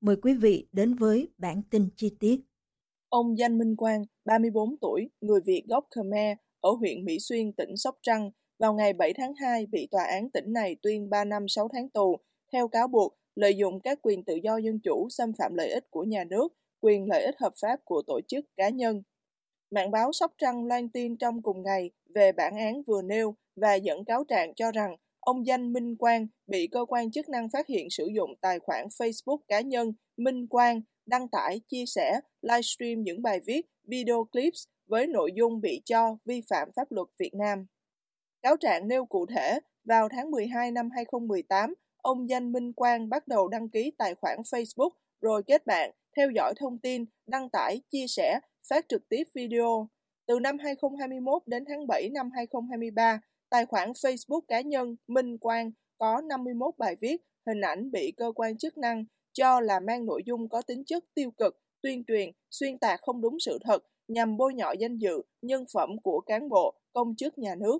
mời quý vị đến với bản tin chi tiết. Ông Danh Minh Quang, 34 tuổi, người Việt gốc Khmer ở huyện Mỹ Xuyên, tỉnh Sóc Trăng, vào ngày 7 tháng 2 bị tòa án tỉnh này tuyên 3 năm 6 tháng tù, theo cáo buộc lợi dụng các quyền tự do dân chủ xâm phạm lợi ích của nhà nước, quyền lợi ích hợp pháp của tổ chức cá nhân. Mạng báo Sóc Trăng loan tin trong cùng ngày về bản án vừa nêu và dẫn cáo trạng cho rằng ông Danh Minh Quang bị cơ quan chức năng phát hiện sử dụng tài khoản Facebook cá nhân Minh Quang đăng tải, chia sẻ, livestream những bài viết, video clips với nội dung bị cho vi phạm pháp luật Việt Nam. Cáo trạng nêu cụ thể, vào tháng 12 năm 2018, ông Danh Minh Quang bắt đầu đăng ký tài khoản Facebook rồi kết bạn, theo dõi thông tin, đăng tải, chia sẻ, phát trực tiếp video. Từ năm 2021 đến tháng 7 năm 2023, Tài khoản Facebook cá nhân Minh Quang có 51 bài viết, hình ảnh bị cơ quan chức năng cho là mang nội dung có tính chất tiêu cực, tuyên truyền, xuyên tạc không đúng sự thật nhằm bôi nhọ danh dự, nhân phẩm của cán bộ, công chức nhà nước.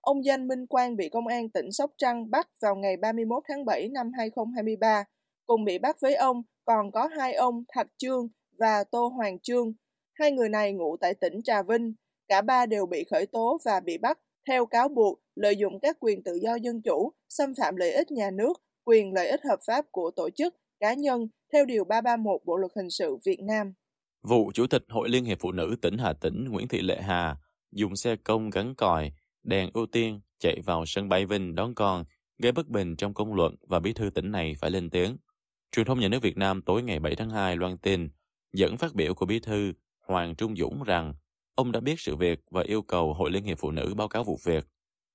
Ông Danh Minh Quang bị công an tỉnh Sóc Trăng bắt vào ngày 31 tháng 7 năm 2023. Cùng bị bắt với ông còn có hai ông Thạch Trương và Tô Hoàng Trương. Hai người này ngụ tại tỉnh Trà Vinh. Cả ba đều bị khởi tố và bị bắt theo cáo buộc lợi dụng các quyền tự do dân chủ, xâm phạm lợi ích nhà nước, quyền lợi ích hợp pháp của tổ chức, cá nhân theo Điều 331 Bộ Luật Hình sự Việt Nam. Vụ Chủ tịch Hội Liên hiệp Phụ nữ tỉnh Hà Tĩnh Nguyễn Thị Lệ Hà dùng xe công gắn còi, đèn ưu tiên chạy vào sân bay Vinh đón con, gây bất bình trong công luận và bí thư tỉnh này phải lên tiếng. Truyền thông nhà nước Việt Nam tối ngày 7 tháng 2 loan tin dẫn phát biểu của bí thư Hoàng Trung Dũng rằng Ông đã biết sự việc và yêu cầu Hội Liên hiệp Phụ nữ báo cáo vụ việc.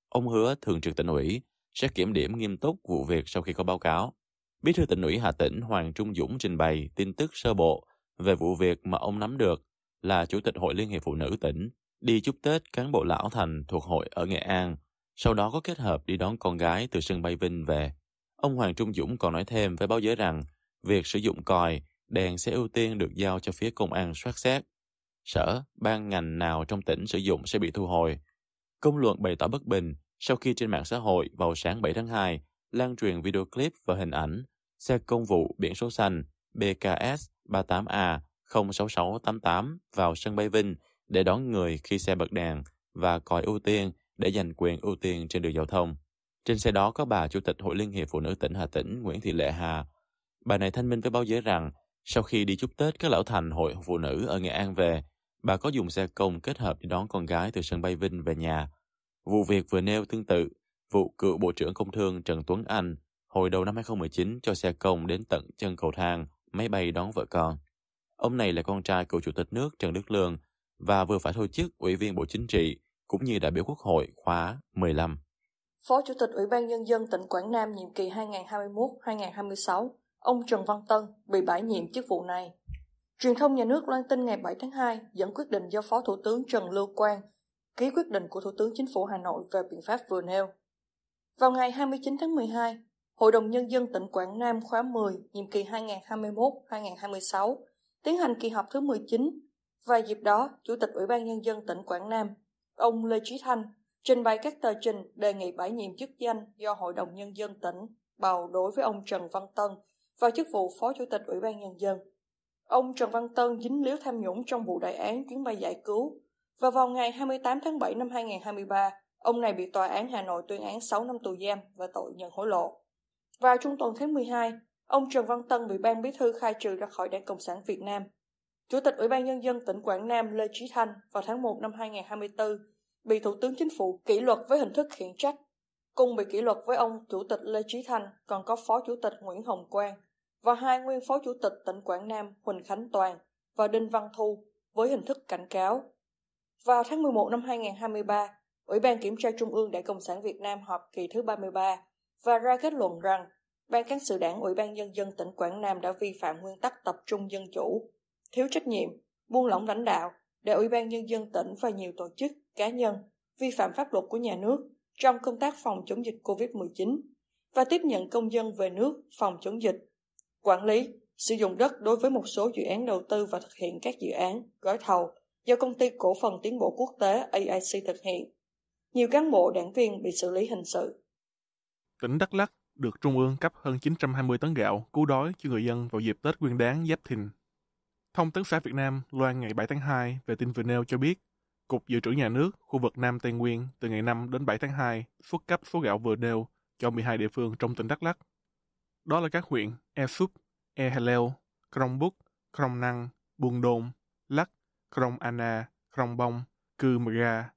Ông hứa Thường trực tỉnh ủy sẽ kiểm điểm nghiêm túc vụ việc sau khi có báo cáo. Bí thư tỉnh ủy Hà Tĩnh Hoàng Trung Dũng trình bày tin tức sơ bộ về vụ việc mà ông nắm được là Chủ tịch Hội Liên hiệp Phụ nữ tỉnh đi chúc Tết cán bộ lão thành thuộc hội ở Nghệ An, sau đó có kết hợp đi đón con gái từ sân bay Vinh về. Ông Hoàng Trung Dũng còn nói thêm với báo giới rằng việc sử dụng còi, đèn sẽ ưu tiên được giao cho phía công an soát xét sở, ban ngành nào trong tỉnh sử dụng sẽ bị thu hồi. Công luận bày tỏ bất bình sau khi trên mạng xã hội vào sáng 7 tháng 2 lan truyền video clip và hình ảnh xe công vụ biển số xanh BKS 38A 06688 vào sân bay Vinh để đón người khi xe bật đèn và còi ưu tiên để giành quyền ưu tiên trên đường giao thông. Trên xe đó có bà Chủ tịch Hội Liên hiệp Phụ nữ tỉnh Hà Tĩnh Nguyễn Thị Lệ Hà. Bà này thanh minh với báo giới rằng sau khi đi chúc Tết các lão thành Hội Phụ nữ ở Nghệ An về, bà có dùng xe công kết hợp để đón con gái từ sân bay Vinh về nhà. Vụ việc vừa nêu tương tự, vụ cựu Bộ trưởng Công Thương Trần Tuấn Anh hồi đầu năm 2019 cho xe công đến tận chân cầu thang, máy bay đón vợ con. Ông này là con trai cựu Chủ tịch nước Trần Đức Lương và vừa phải thôi chức Ủy viên Bộ Chính trị cũng như đại biểu Quốc hội khóa 15. Phó Chủ tịch Ủy ban Nhân dân tỉnh Quảng Nam nhiệm kỳ 2021-2026, ông Trần Văn Tân bị bãi nhiệm chức vụ này. Truyền thông nhà nước loan tin ngày 7 tháng 2 dẫn quyết định do Phó Thủ tướng Trần Lưu Quang ký quyết định của Thủ tướng Chính phủ Hà Nội về biện pháp vừa nêu. Vào ngày 29 tháng 12, Hội đồng Nhân dân tỉnh Quảng Nam khóa 10, nhiệm kỳ 2021-2026, tiến hành kỳ họp thứ 19 và dịp đó, Chủ tịch Ủy ban Nhân dân tỉnh Quảng Nam, ông Lê Trí Thanh, trình bày các tờ trình đề nghị bãi nhiệm chức danh do Hội đồng Nhân dân tỉnh bầu đối với ông Trần Văn Tân vào chức vụ Phó Chủ tịch Ủy ban Nhân dân. Ông Trần Văn Tân dính líu tham nhũng trong vụ đại án chuyến bay giải cứu và vào ngày 28 tháng 7 năm 2023, Ông này bị tòa án Hà Nội tuyên án 6 năm tù giam và tội nhận hối lộ. Vào trung tuần tháng 12, ông Trần Văn Tân bị ban bí thư khai trừ ra khỏi Đảng Cộng sản Việt Nam. Chủ tịch Ủy ban Nhân dân tỉnh Quảng Nam Lê Trí Thanh vào tháng 1 năm 2024 bị Thủ tướng Chính phủ kỷ luật với hình thức khiển trách. Cùng bị kỷ luật với ông Chủ tịch Lê Trí Thanh còn có Phó Chủ tịch Nguyễn Hồng Quang và hai nguyên Phó Chủ tịch tỉnh Quảng Nam Huỳnh Khánh Toàn và Đinh Văn Thu với hình thức cảnh cáo. Vào tháng 11 năm 2023, Ủy ban Kiểm tra Trung ương Đảng Cộng sản Việt Nam họp kỳ thứ 33 và ra kết luận rằng Ban cán sự đảng Ủy ban Nhân dân tỉnh Quảng Nam đã vi phạm nguyên tắc tập trung dân chủ, thiếu trách nhiệm, buông lỏng lãnh đạo để Ủy ban Nhân dân tỉnh và nhiều tổ chức, cá nhân vi phạm pháp luật của nhà nước trong công tác phòng chống dịch COVID-19 và tiếp nhận công dân về nước phòng chống dịch, quản lý, sử dụng đất đối với một số dự án đầu tư và thực hiện các dự án, gói thầu do công ty cổ phần tiến bộ quốc tế AIC thực hiện. Nhiều cán bộ đảng viên bị xử lý hình sự. Tỉnh Đắk Lắk được Trung ương cấp hơn 920 tấn gạo cứu đói cho người dân vào dịp Tết Nguyên đán Giáp Thìn. Thông tấn xã Việt Nam loan ngày 7 tháng 2 về tin vừa nêu cho biết, Cục Dự trữ Nhà nước khu vực Nam Tây Nguyên từ ngày 5 đến 7 tháng 2 xuất cấp số gạo vừa nêu cho 12 địa phương trong tỉnh Đắk Lắk. Đó là các huyện E Súp, E Haleo, Krong Búc, Krông Năng, Buôn Đôn, Lắc, Krong Anna, Krong Bông, Cư Mờ Ga,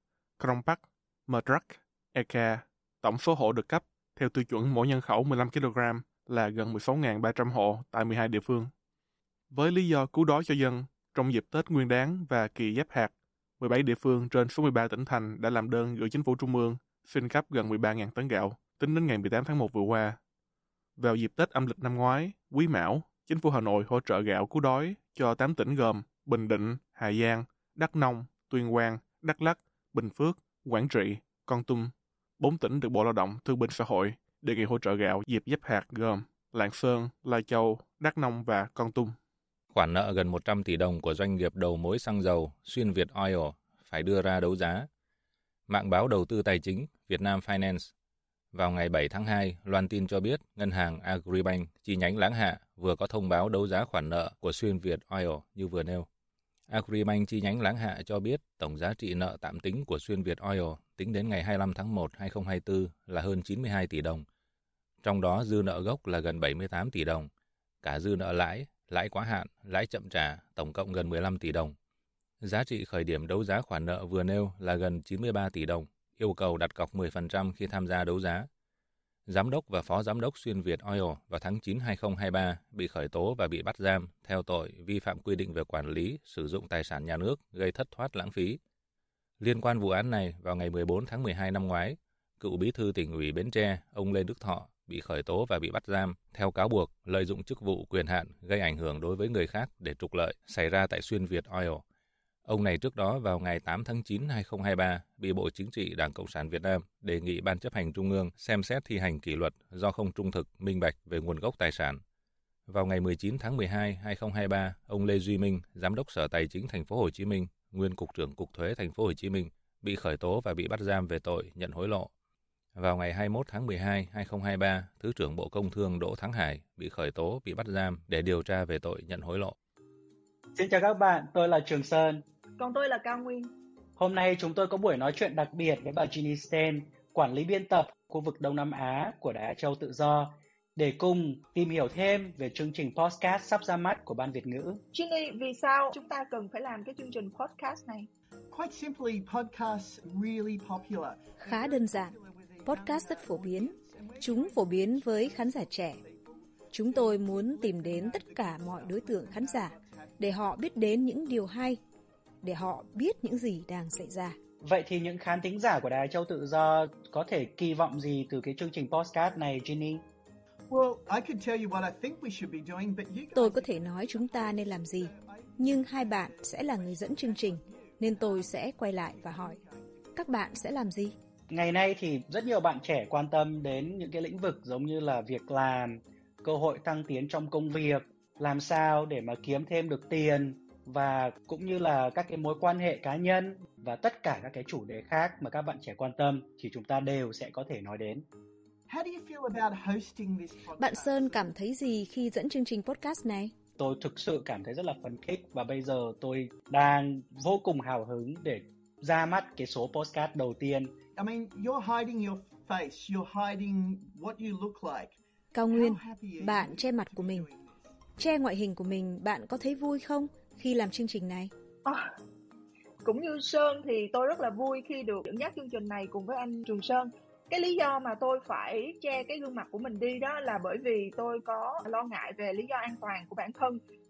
Bắc, Mờ Trắc, Eka. Tổng số hộ được cấp theo tiêu chuẩn mỗi nhân khẩu 15 kg là gần 16.300 hộ tại 12 địa phương. Với lý do cứu đói cho dân, trong dịp Tết Nguyên đán và kỳ giáp hạt, 17 địa phương trên số 13 tỉnh thành đã làm đơn gửi chính phủ trung ương xin cấp gần 13.000 tấn gạo tính đến ngày 18 tháng 1 vừa qua. Vào dịp Tết âm lịch năm ngoái, Quý Mão, chính phủ Hà Nội hỗ trợ gạo cứu đói cho 8 tỉnh gồm Bình Định, Hà Giang, Đắk Nông, Tuyên Quang, Đắk Lắk, Bình Phước, Quảng Trị, Con Tum. Bốn tỉnh được Bộ Lao động Thương binh Xã hội đề nghị hỗ trợ gạo dịp giáp hạt gồm Lạng Sơn, Lai Châu, Đắk Nông và Con Tum. Khoản nợ gần 100 tỷ đồng của doanh nghiệp đầu mối xăng dầu Xuyên Việt Oil phải đưa ra đấu giá. Mạng báo đầu tư tài chính Việt Nam Finance vào ngày 7 tháng 2 loan tin cho biết ngân hàng Agribank chi nhánh Láng Hạ vừa có thông báo đấu giá khoản nợ của Xuyên Việt Oil như vừa nêu. Agribank chi nhánh Láng Hạ cho biết tổng giá trị nợ tạm tính của Xuyên Việt Oil tính đến ngày 25 tháng 1, 2024 là hơn 92 tỷ đồng. Trong đó dư nợ gốc là gần 78 tỷ đồng. Cả dư nợ lãi, lãi quá hạn, lãi chậm trả tổng cộng gần 15 tỷ đồng. Giá trị khởi điểm đấu giá khoản nợ vừa nêu là gần 93 tỷ đồng, yêu cầu đặt cọc 10% khi tham gia đấu giá. Giám đốc và Phó Giám đốc Xuyên Việt Oil vào tháng 9 2023 bị khởi tố và bị bắt giam theo tội vi phạm quy định về quản lý, sử dụng tài sản nhà nước gây thất thoát lãng phí. Liên quan vụ án này, vào ngày 14 tháng 12 năm ngoái, cựu bí thư tỉnh ủy Bến Tre, ông Lê Đức Thọ bị khởi tố và bị bắt giam theo cáo buộc lợi dụng chức vụ quyền hạn gây ảnh hưởng đối với người khác để trục lợi xảy ra tại Xuyên Việt Oil. Ông này trước đó vào ngày 8 tháng 9 2023 bị Bộ Chính trị Đảng Cộng sản Việt Nam đề nghị Ban chấp hành Trung ương xem xét thi hành kỷ luật do không trung thực, minh bạch về nguồn gốc tài sản. Vào ngày 19 tháng 12 2023, ông Lê Duy Minh, Giám đốc Sở Tài chính Thành phố Hồ Chí Minh, nguyên cục trưởng Cục Thuế Thành phố Hồ Chí Minh, bị khởi tố và bị bắt giam về tội nhận hối lộ. Vào ngày 21 tháng 12, 2023, Thứ trưởng Bộ Công Thương Đỗ Thắng Hải bị khởi tố, bị bắt giam để điều tra về tội nhận hối lộ. Xin chào các bạn, tôi là Trường Sơn. Còn tôi là Cao Nguyên. Hôm nay chúng tôi có buổi nói chuyện đặc biệt với bà Ginny Sten, quản lý biên tập khu vực Đông Nam Á của Đài Á Châu Tự Do, để cùng tìm hiểu thêm về chương trình podcast sắp ra mắt của Ban Việt ngữ. Ginny, vì sao chúng ta cần phải làm cái chương trình podcast này? Quite simply, podcasts really popular. Khá đơn giản, podcast rất phổ biến. Chúng phổ biến với khán giả trẻ. Chúng tôi muốn tìm đến tất cả mọi đối tượng khán giả để họ biết đến những điều hay, để họ biết những gì đang xảy ra. Vậy thì những khán thính giả của Đài Châu Tự Do có thể kỳ vọng gì từ cái chương trình podcast này, Ginny? Well, I could tell you what I think we should be doing, but you guys... Tôi có thể nói chúng ta nên làm gì, nhưng hai bạn sẽ là người dẫn chương trình, nên tôi sẽ quay lại và hỏi, các bạn sẽ làm gì? Ngày nay thì rất nhiều bạn trẻ quan tâm đến những cái lĩnh vực giống như là việc làm, cơ hội thăng tiến trong công việc, làm sao để mà kiếm thêm được tiền và cũng như là các cái mối quan hệ cá nhân và tất cả các cái chủ đề khác mà các bạn trẻ quan tâm thì chúng ta đều sẽ có thể nói đến. How do you feel about hosting this podcast? Bạn Sơn cảm thấy gì khi dẫn chương trình podcast này? Tôi thực sự cảm thấy rất là phấn khích và bây giờ tôi đang vô cùng hào hứng để ra mắt cái số podcast đầu tiên I mean, you're hiding your face. You're hiding what you look like. Cao Nguyên, bạn che mặt của mình. Che ngoại hình của mình, bạn có thấy vui không khi làm chương trình này? À, cũng như Sơn thì tôi rất là vui khi được dẫn dắt chương trình này cùng với anh Trường Sơn. Cái lý do mà tôi phải che cái gương mặt của mình đi đó là bởi vì tôi có lo ngại về lý do an toàn của bản thân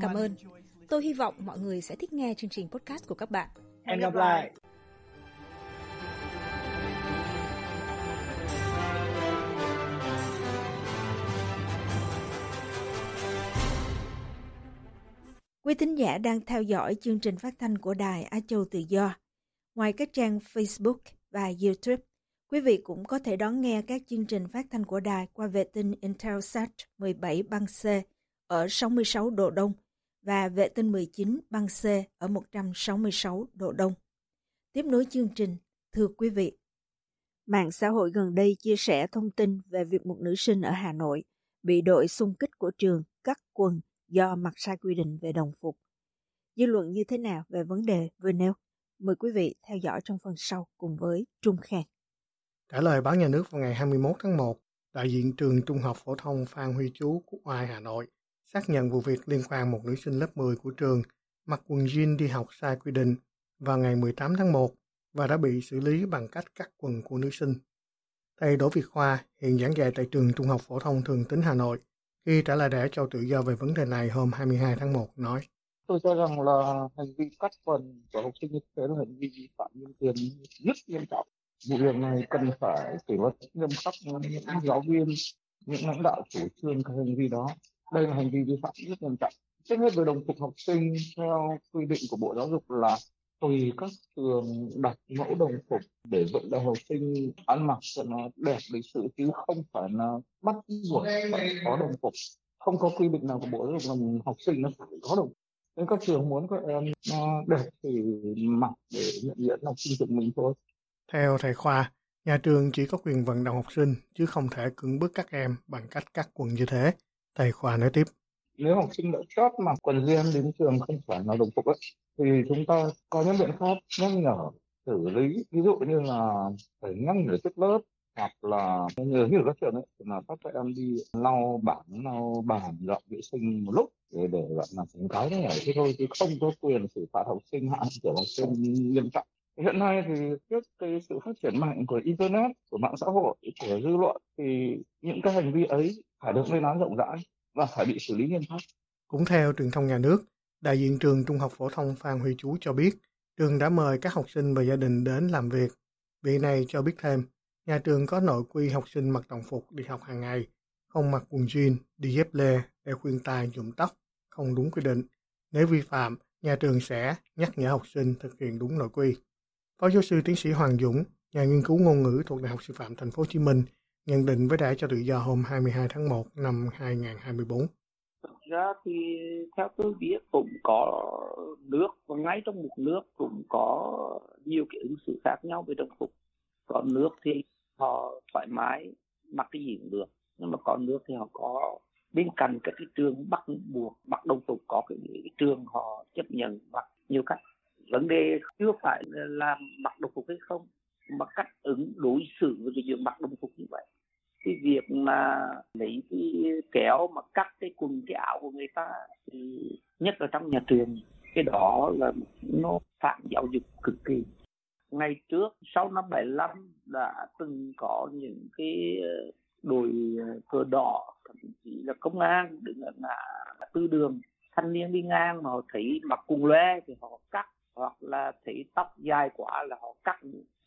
Cảm ơn. Tôi hy vọng mọi người sẽ thích nghe chương trình podcast của các bạn. Hẹn gặp lại. Quý thính giả đang theo dõi chương trình phát thanh của Đài Á Châu Tự Do. Ngoài các trang Facebook và YouTube, quý vị cũng có thể đón nghe các chương trình phát thanh của đài qua vệ tinh Intelsat 17 băng C ở 66 độ Đông và vệ tinh 19 băng C ở 166 độ Đông. Tiếp nối chương trình, thưa quý vị. Mạng xã hội gần đây chia sẻ thông tin về việc một nữ sinh ở Hà Nội bị đội xung kích của trường cắt quần do mặc sai quy định về đồng phục. Dư luận như thế nào về vấn đề vừa nêu? Mời quý vị theo dõi trong phần sau cùng với Trung Khang. Trả lời báo nhà nước vào ngày 21 tháng 1, đại diện trường Trung học phổ thông Phan Huy Chú, Quốc Oai, Hà Nội xác nhận vụ việc liên quan một nữ sinh lớp 10 của trường mặc quần jean đi học sai quy định vào ngày 18 tháng 1 và đã bị xử lý bằng cách cắt quần của nữ sinh. Thầy Đỗ Việt Khoa, hiện giảng dạy tại trường Trung học phổ thông Thường Tín Hà Nội, khi trả lời đẻ cho tự do về vấn đề này hôm 22 tháng 1 nói. Tôi cho rằng là hành vi cắt quần của học sinh như thế là hành vi vi phạm nhân quyền rất nghiêm trọng. Vụ việc này cần phải kỷ luật nghiêm khắc những giáo viên, những lãnh đạo chủ trương cái hành vi đó đây là hành vi vi phạm rất nghiêm trọng. Trước hết về đồng phục học sinh theo quy định của bộ giáo dục là tùy các trường đặt mẫu đồng phục để vận động học sinh ăn mặc cho nó đẹp lịch sự, chứ không phải là bắt buộc phải có đồng phục. Không có quy định nào của bộ giáo dục là học sinh nó phải có đồng phục. Nên các trường muốn các em đẹp thì mặc để nhận diện học sinh của mình thôi. Theo thầy khoa, nhà trường chỉ có quyền vận động học sinh, chứ không thể cưỡng bức các em bằng cách cắt quần như thế. Thầy Khoa nói tiếp. Nếu học sinh đã chót mặc quần jean đến trường không phải là đồng phục ấy, thì chúng ta có những biện pháp nhắc nhở, xử lý. Ví dụ như là phải nhắc nhở trước lớp hoặc là nhờ như ở các trường ấy là các các em đi lau bảng lau bàn dọn vệ sinh một lúc để để gọi là cảnh cáo nhắc nhở thế thôi chứ không có quyền xử phạt học sinh hạ kiểu học sinh nghiêm trọng hiện nay thì trước cái sự phát triển mạnh của internet của mạng xã hội của dư luận thì những cái hành vi ấy phải được lên án rộng rãi và phải bị xử lý nghiêm khắc. Cũng theo truyền thông nhà nước, đại diện trường Trung học phổ thông Phan Huy Chú cho biết, trường đã mời các học sinh và gia đình đến làm việc. Vị này cho biết thêm, nhà trường có nội quy học sinh mặc đồng phục đi học hàng ngày, không mặc quần jean, đi dép lê, đeo khuyên tai, nhuộm tóc, không đúng quy định. Nếu vi phạm, nhà trường sẽ nhắc nhở học sinh thực hiện đúng nội quy. Phó giáo sư tiến sĩ Hoàng Dũng, nhà nghiên cứu ngôn ngữ thuộc Đại học Sư phạm Thành phố Hồ Chí Minh, nhận định với Đài cho tự do hôm 22 tháng 1 năm 2024. Thực ra thì theo tôi biết cũng có nước và ngay trong một nước cũng có nhiều cái ứng xử khác nhau về đồng phục. Có nước thì họ thoải mái mặc cái gì cũng được nhưng mà có nước thì họ có bên cạnh các cái trường bắt buộc mặc đồng phục có cái, cái trường họ chấp nhận mặc nhiều cách vấn đề chưa phải là mặc đồng phục hay không mà cách ứng đối xử với cái việc mặc đồng phục như vậy cái việc mà lấy cái kéo mà cắt cái quần cái áo của người ta thì nhất là trong nhà trường, cái đó là nó phạm giáo dục cực kỳ. Ngày trước, sau năm 75 đã từng có những cái ờ, đội ờ, cờ đỏ, thậm chí là công an đứng ở ngã tư đường, thanh niên đi ngang mà họ thấy mặc cùng loe thì họ cắt, hoặc là thấy tóc dài quá là họ cắt,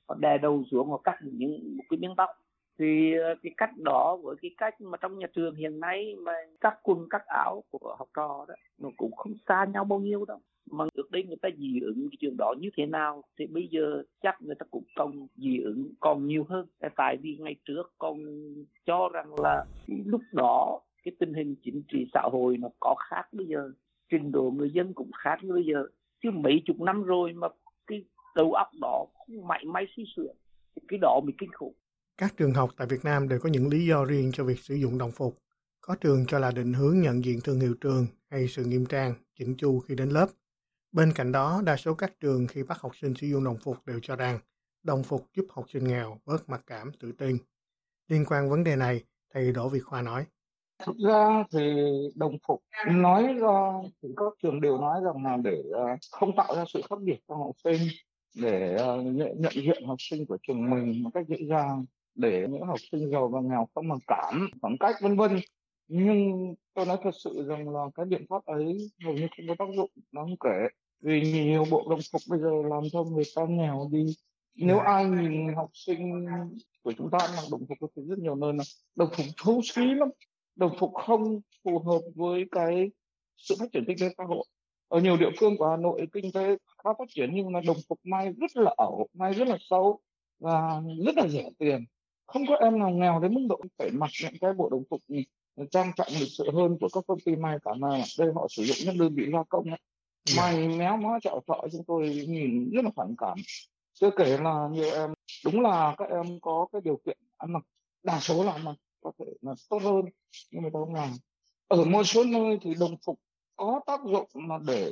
họ đè đầu xuống, họ cắt những một cái miếng tóc thì ờ, cái cách đó với cái cách mà trong nhà trường hiện nay mà cắt quần cắt áo của học trò đó, nó cũng không xa nhau bao nhiêu đâu. Mà trước đây người ta dị ứng cái trường đó như thế nào thì bây giờ chắc người ta cũng còn dị ứng còn nhiều hơn. Tại vì ngày trước còn cho rằng là lúc đó cái tình hình chính trị xã hội nó có khác bây giờ, trình độ người dân cũng khác như bây giờ. Chứ mấy chục năm rồi mà cái đầu óc đó không mạnh may suy sửa cái đó mới kinh khủng các trường học tại Việt Nam đều có những lý do riêng cho việc sử dụng đồng phục. Có trường cho là định hướng nhận diện thương hiệu trường hay sự nghiêm trang, chỉnh chu khi đến lớp. Bên cạnh đó, đa số các trường khi bắt học sinh sử dụng đồng phục đều cho rằng đồng phục giúp học sinh nghèo bớt mặc cảm, tự tin. Liên quan vấn đề này, thầy Đỗ Việt Khoa nói. Thực ra thì đồng phục nói ra thì các trường đều nói rằng là để ờ, không tạo ra sự khác biệt cho học sinh, để ờ, nhận nhận diện học sinh của trường mình một cách dễ dàng để những học sinh giàu và nghèo không mặc cảm khoảng cách vân vân. Nhưng tôi nói thật sự rằng là cái biện pháp ấy hầu như không có tác dụng đáng kể. Vì nhiều bộ đồng phục bây giờ làm cho người ta nghèo đi. Nếu ai nhìn học sinh của chúng ta mặc đồng phục thì rất nhiều nơi là đồng phục xấu xí lắm. Đồng phục không phù hợp với cái sự phát triển kinh tế xã hội. Ở nhiều địa phương của Hà Nội kinh tế khá phát triển nhưng mà đồng phục may rất là ẩu may rất là xấu và rất là rẻ tiền không có em nào nghèo đến mức độ phải mặc những cái bộ đồng phục trang trọng lịch sự hơn của các công ty may cả mà đây họ sử dụng những đơn vị gia công ấy. Dạ. may méo mó chợ thọ chúng tôi nhìn rất là phản cảm chưa kể là nhiều em đúng là các em có cái điều kiện ăn mặc đa số là mặc có thể là tốt hơn nhưng mà không làm ở một số nơi thì đồng phục có tác dụng là để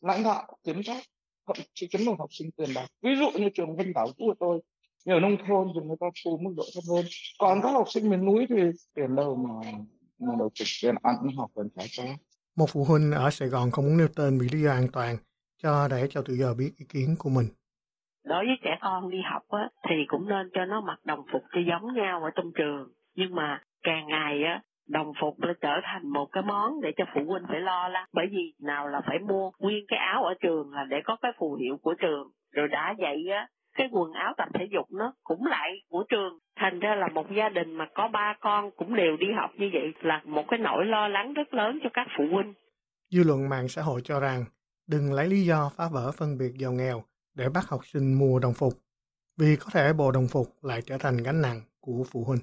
lãnh đạo kiểm soát thậm chí một học sinh tiền bạc ví dụ như trường Vân Bảo của tôi như ở nông thôn thì người ta thu mức độ thấp hơn. Còn các học sinh miền núi thì tiền đâu mà mà đầu trực tiền ăn học cần phải có. Một phụ huynh ở Sài Gòn không muốn nêu tên vì lý do an toàn cho để cho tự giờ biết ý kiến của mình. Đối với trẻ con đi học á thì cũng nên cho nó mặc đồng phục cho giống nhau ở trong trường. Nhưng mà càng ngày á đồng phục nó trở thành một cái món để cho phụ huynh phải lo lắng. Bởi vì nào là phải mua nguyên cái áo ở trường là để có cái phù hiệu của trường. Rồi đã vậy á cái quần áo tập thể dục nó cũng lại của trường. Thành ra là một gia đình mà có ba con cũng đều đi học như vậy là một cái nỗi lo lắng rất lớn cho các phụ huynh. Dư luận mạng xã hội cho rằng đừng lấy lý do phá vỡ phân biệt giàu nghèo để bắt học sinh mua đồng phục, vì có thể bộ đồng phục lại trở thành gánh nặng của phụ huynh.